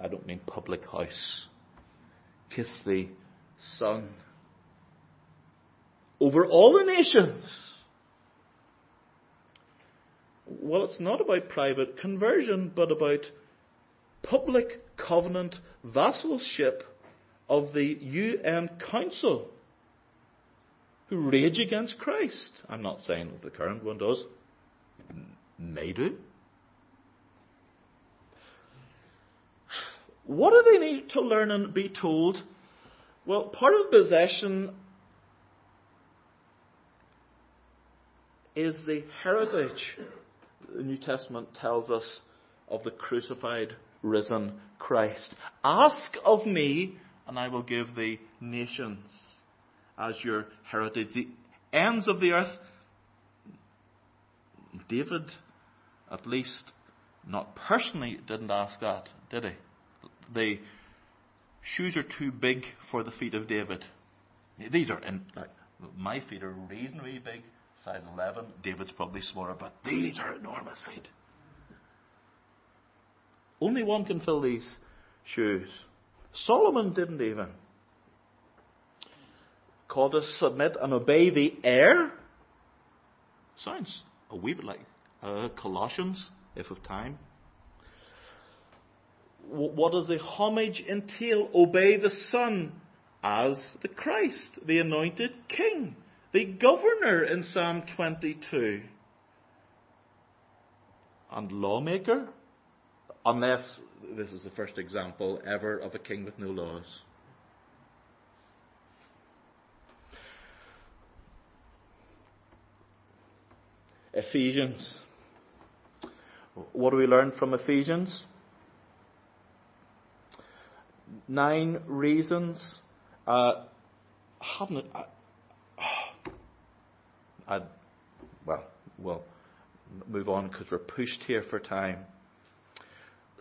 I don't mean public house. Kiss the Son. Over all the nations. Well, it's not about private conversion, but about public covenant vassalship of the UN Council who rage against Christ. I'm not saying that the current one does. May do. What do they need to learn and be told? Well, part of possession is the heritage the New Testament tells us of the crucified, risen Christ. Ask of me, and I will give the nations as your heritage. The ends of the earth. David, at least not personally, didn't ask that, did he? The shoes are too big for the feet of David. These are, in, like, my feet are reasonably big, size 11. David's probably smaller, but these are enormous feet. Only one can fill these shoes. Solomon didn't even called us submit and obey the heir. Sounds a wee bit like uh, Colossians, if of time. What does the homage entail? Obey the Son as the Christ, the anointed King, the governor in Psalm 22. And lawmaker, unless this is the first example ever of a king with no laws. Ephesians. What do we learn from Ephesians? Nine reasons. Uh, haven't I, I, well, we'll move on because we're pushed here for time.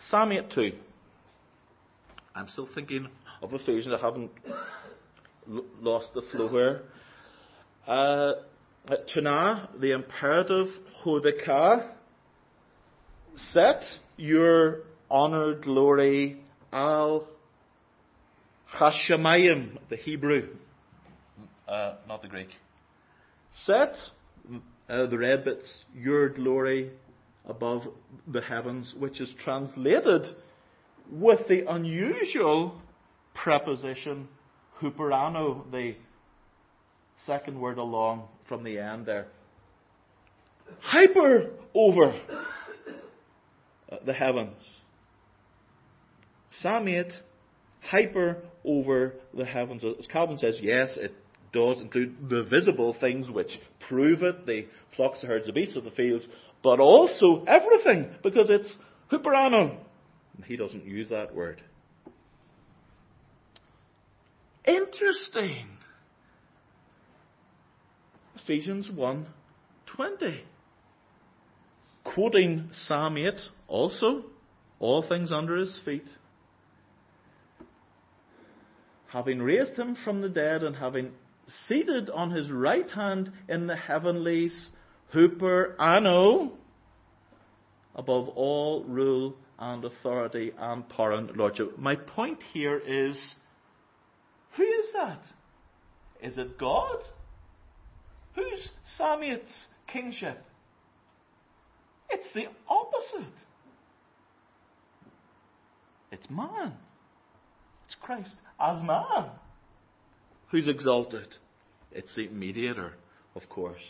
Psalm 8 2. I'm still thinking of Ephesians. I haven't lost the flow here. Uh, Tana, the imperative Hodaka, set your honored glory al Hashemayim, the Hebrew, uh, not the Greek. Set uh, the red bits, your glory above the heavens, which is translated with the unusual preposition huperano, the second word along from the end there. Hyper over the heavens. Psalm 8, hyper over the heavens. As Calvin says, yes, it does include the visible things which prove it, the flocks, the herds, the beasts of the fields, but also everything, because it's huperano. He doesn't use that word. Interesting. Ephesians 1 20. Quoting Psalm 8 also, all things under his feet. Having raised him from the dead and having seated on his right hand in the heavenlies, huperano, above all rule and authority and power and lordship. My point here is, who is that? Is it God? Who's Samuel's kingship? It's the opposite. It's man. It's Christ as man who's exalted. It's the mediator, of course.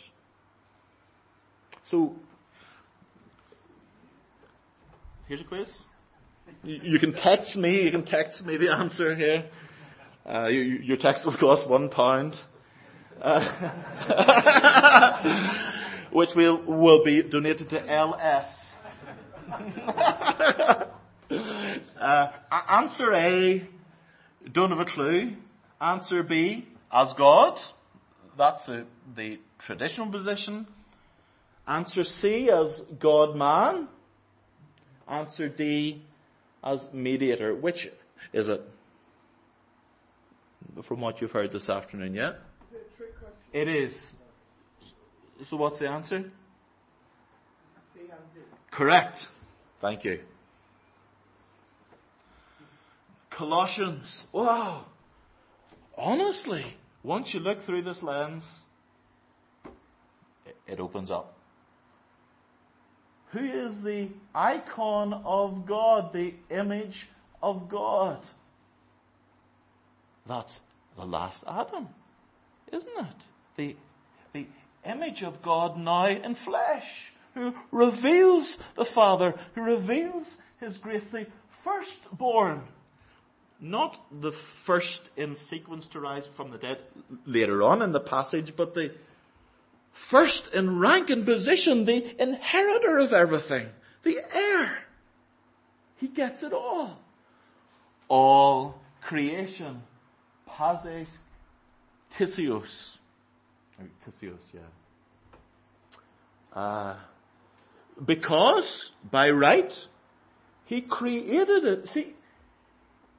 So, here's a quiz. You can text me. You can text me the answer here. Uh, your text will cost one pound, uh, which will will be donated to LS. uh, answer A. Don't have a clue. Answer B. As God. That's a, the traditional position. Answer C as God man. Answer D as mediator. Which is it? From what you've heard this afternoon, yeah? It is. So what's the answer? Correct. Thank you. Colossians. Wow. Honestly, once you look through this lens, it opens up. Who is the icon of God, the image of God? That's the last Adam, isn't it? The, the image of God now in flesh, who reveals the Father, who reveals His grace, the firstborn. Not the first in sequence to rise from the dead later on in the passage, but the first in rank and position, the inheritor of everything, the heir. He gets it all. All creation. Pazes Tisios. Tisios, yeah. Uh, because, by right, he created it. See,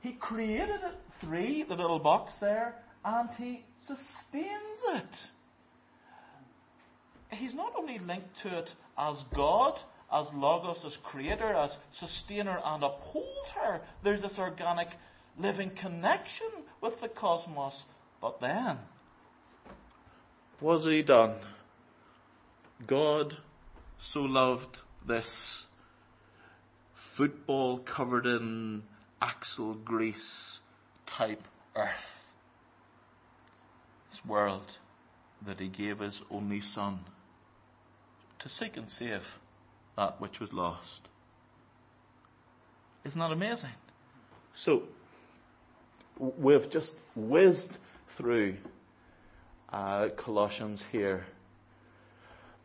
he created it, three, the little box there, and he sustains it he's not only linked to it as God, as Logos, as creator, as sustainer and upholder. There's this organic living connection with the cosmos. But then, was he done? God so loved this football covered in axle grease type earth, this world, that he gave his only son to seek and save that which was lost. Isn't that amazing? So, we've just whizzed through uh, Colossians here.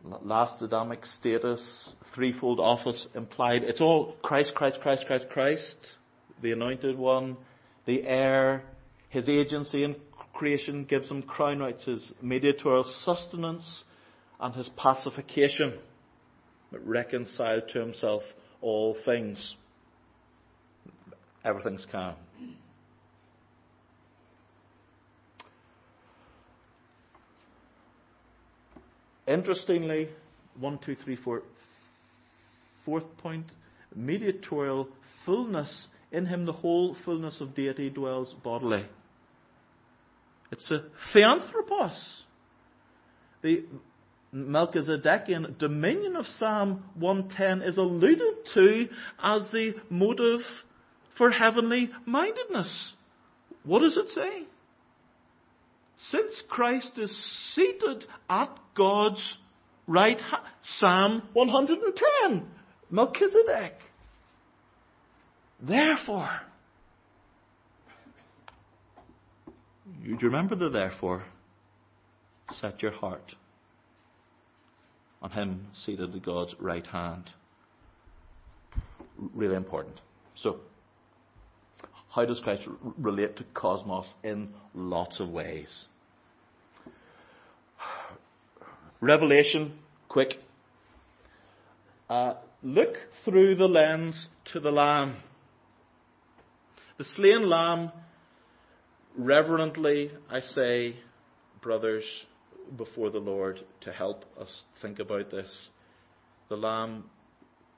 Last Adamic status, threefold office implied. It's all Christ, Christ, Christ, Christ, Christ, the anointed one, the heir, his agency in creation gives him crown rights, his mediatorial sustenance, and his pacification, reconciled to himself all things. Everything's calm. Interestingly, one, two, three, four. Fourth point, mediatorial fullness. In him the whole fullness of deity dwells bodily. It's a theanthropos. The Melchizedekian dominion of Psalm 110 is alluded to as the motive for heavenly mindedness. What does it say? Since Christ is seated at God's right hand, Psalm 110, Melchizedek. Therefore, you remember the therefore? Set your heart on him seated at God's right hand. Really important. So, How does Christ relate to cosmos in lots of ways? Revelation, quick. Uh, look through the lens to the Lamb. The slain Lamb, reverently, I say, brothers, before the Lord to help us think about this. The Lamb,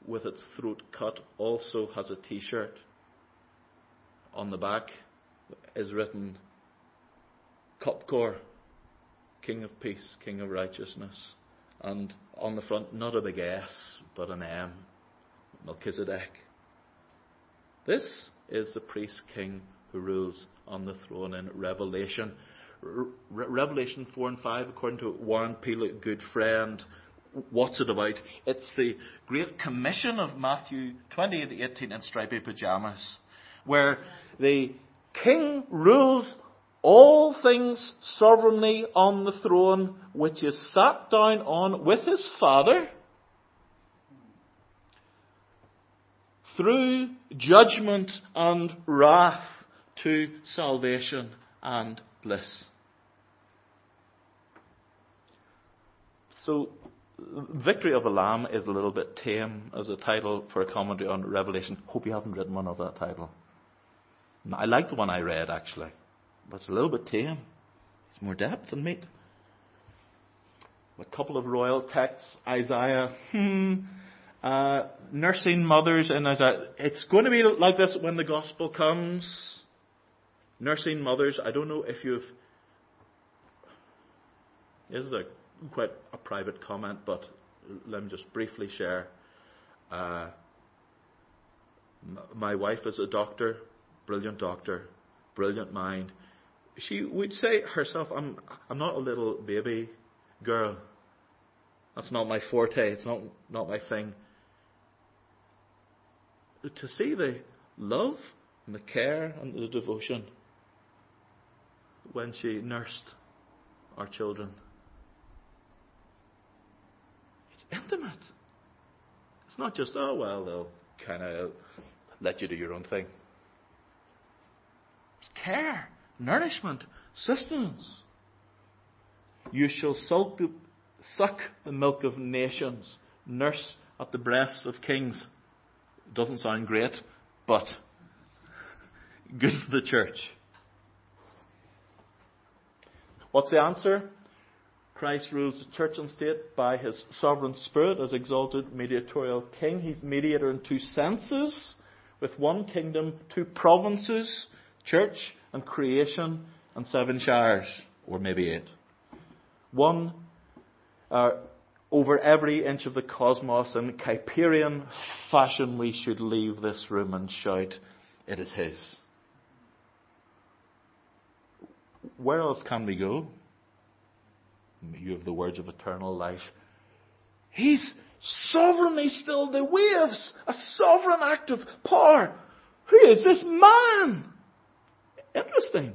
with its throat cut, also has a t shirt. On the back is written, Cupcore, King of Peace, King of Righteousness. And on the front, not a big S, but an M, Melchizedek. This is the priest king who rules on the throne in Revelation. Re- Revelation 4 and 5, according to Warren Peel, good friend, what's it about? It's the Great Commission of Matthew 28 18 in stripy pajamas, where the king rules all things sovereignly on the throne, which is sat down on with his Father, through judgment and wrath to salvation and bliss. So, Victory of the Lamb is a little bit tame as a title for a commentary on Revelation. Hope you haven't written one of that title. I like the one I read actually. But it's a little bit tame. It's more depth and meat. A couple of royal texts, Isaiah, hmm, uh, nursing mothers in Isaiah. It's going to be like this when the gospel comes. Nursing mothers, I don't know if you've. This is a quite a private comment, but let me just briefly share. Uh, my wife is a doctor, brilliant doctor, brilliant mind she would say herself, I'm, I'm not a little baby girl. That's not my forte. It's not, not my thing. To see the love and the care and the devotion when she nursed our children. It's intimate. It's not just, oh, well, they'll kind of let you do your own thing. It's care nourishment, sustenance. You shall suck the, suck the milk of nations, nurse at the breasts of kings. Doesn't sound great, but good for the church. What's the answer? Christ rules the church and state by his sovereign spirit as exalted mediatorial king. He's mediator in two senses, with one kingdom, two provinces, church and creation and seven shires, or maybe eight. One uh, over every inch of the cosmos in Kuyperian fashion, we should leave this room and shout, It is His. Where else can we go? You have the words of eternal life. He's sovereignly still the waves, a sovereign act of power. Who is this man? Interesting.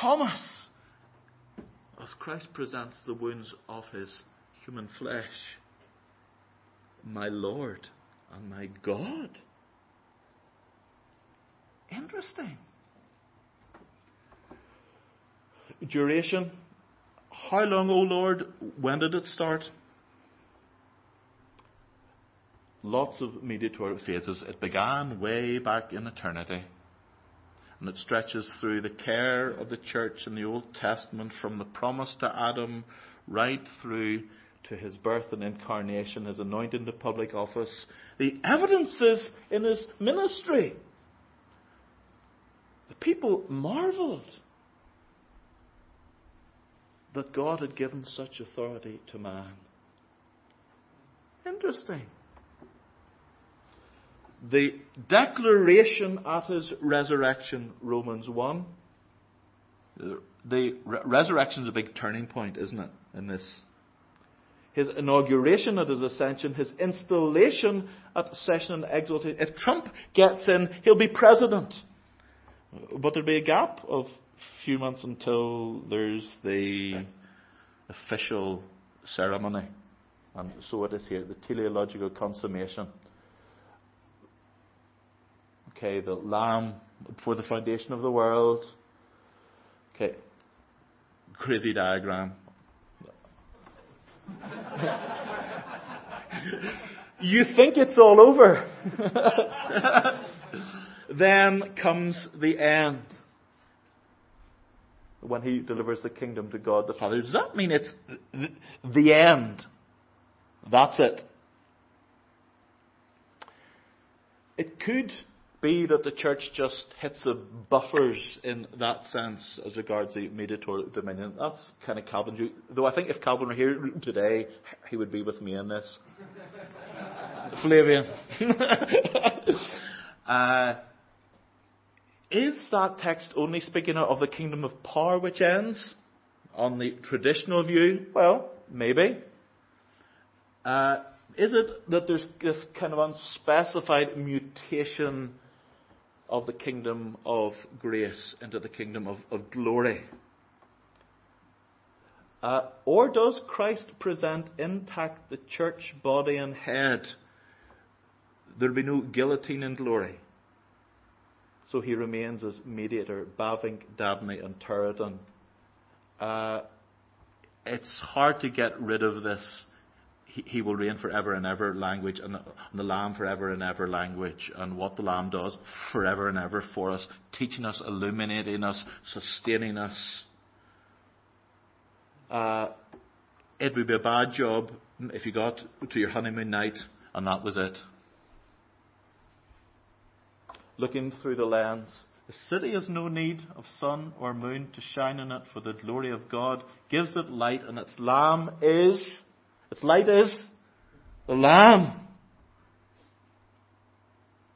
Thomas, as Christ presents the wounds of his human flesh, my Lord and my God. Interesting. Duration. How long, O Lord? When did it start? Lots of mediatorial phases. It began way back in eternity. And it stretches through the care of the church in the Old Testament from the promise to Adam right through to his birth and incarnation, his anointing to public office. The evidences in his ministry. The people marveled that God had given such authority to man. Interesting the declaration at his resurrection, Romans 1. The re- resurrection is a big turning point, isn't it, in this? His inauguration at his ascension, his installation at session and exaltation. If Trump gets in, he'll be president. But there'll be a gap of a few months until there's the official ceremony. And so it is here, the teleological consummation. Okay, the Lamb before the foundation of the world. Okay, crazy diagram. you think it's all over. then comes the end. When he delivers the kingdom to God the Father. Does that mean it's the end? That's it. It could be that the church just hits the buffers in that sense as regards the mediatorial dominion. That's kind of Calvin. Though I think if Calvin were here today, he would be with me in this. Flavian. uh, is that text only speaking of the kingdom of power which ends? On the traditional view, well, maybe. Uh, is it that there's this kind of unspecified mutation of the kingdom of grace into the kingdom of, of glory? Uh, or does Christ present intact the church body and head? There'll be no guillotine in glory. So he remains as mediator, Bavinck, Dabney, and Turretin. Uh, it's hard to get rid of this he, will reign forever and ever language and the, and the Lamb forever and ever language and what the Lamb does forever and ever for us, teaching us, illuminating us, sustaining us. Uh, it would be a bad job if you got to your honeymoon night and that was it. Looking through the lens, the city has no need of sun or moon to shine in it, for the glory of God gives it light, and its Lamb is its light is the Lamb.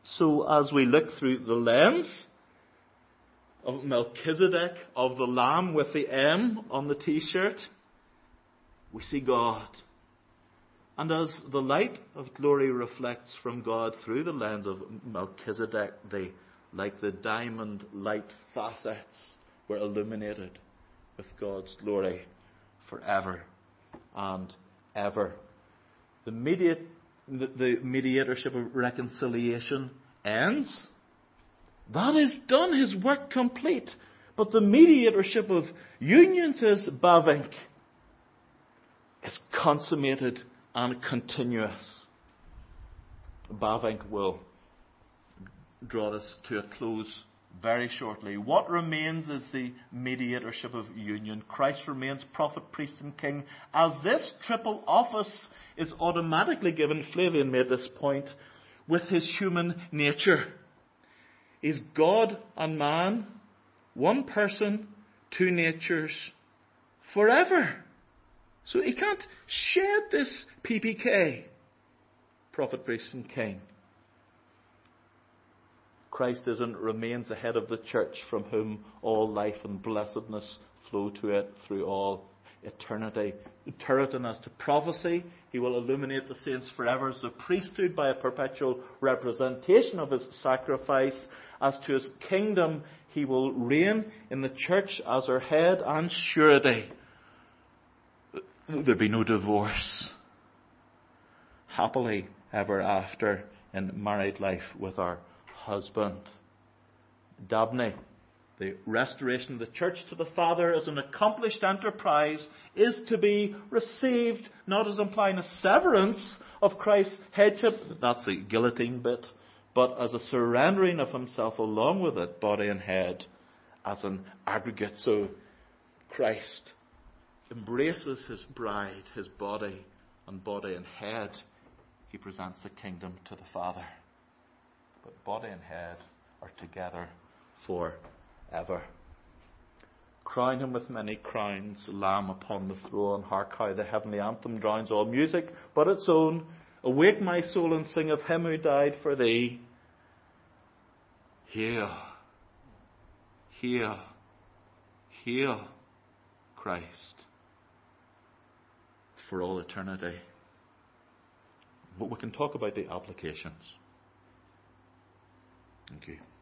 So as we look through the lens of Melchizedek, of the Lamb with the M on the t-shirt, we see God. And as the light of glory reflects from God through the lens of Melchizedek, they, like the diamond light facets, were illuminated with God's glory forever and ever. The, mediate, the, the mediatorship of reconciliation ends. That is done, his work complete. But the mediatorship of union, says Bavinck, is consummated and continuous. Bavinck will draw this to a close very shortly. What remains is the mediatorship of union. Christ remains prophet, priest, and king. As this triple office is automatically given, Flavian made this point, with his human nature. He's God and man, one person, two natures, forever. So he can't shed this PPK, prophet, priest, and king. Christ is and remains the head of the church from whom all life and blessedness flow to it through all eternity. Turretin as to prophecy, he will illuminate the saints forever as the priesthood by a perpetual representation of his sacrifice. As to his kingdom, he will reign in the church as her head and surety. There'll be no divorce. Happily ever after in married life with our husband. Dabney, the restoration of the church to the Father as an accomplished enterprise is to be received not as implying a severance of Christ's headship, that's the guillotine bit, but as a surrendering of himself along with it, body and head, as an aggregate. So Christ embraces his bride, his body and body and head. He presents the kingdom to the Father but body and head are together forever. Crown him with many crowns, Lamb upon the throne. Hark how the heavenly anthem drowns all music but its own. Awake my soul and sing of him who died for thee. Hear, hear, hear Christ for all eternity. But we can talk about the applications. You.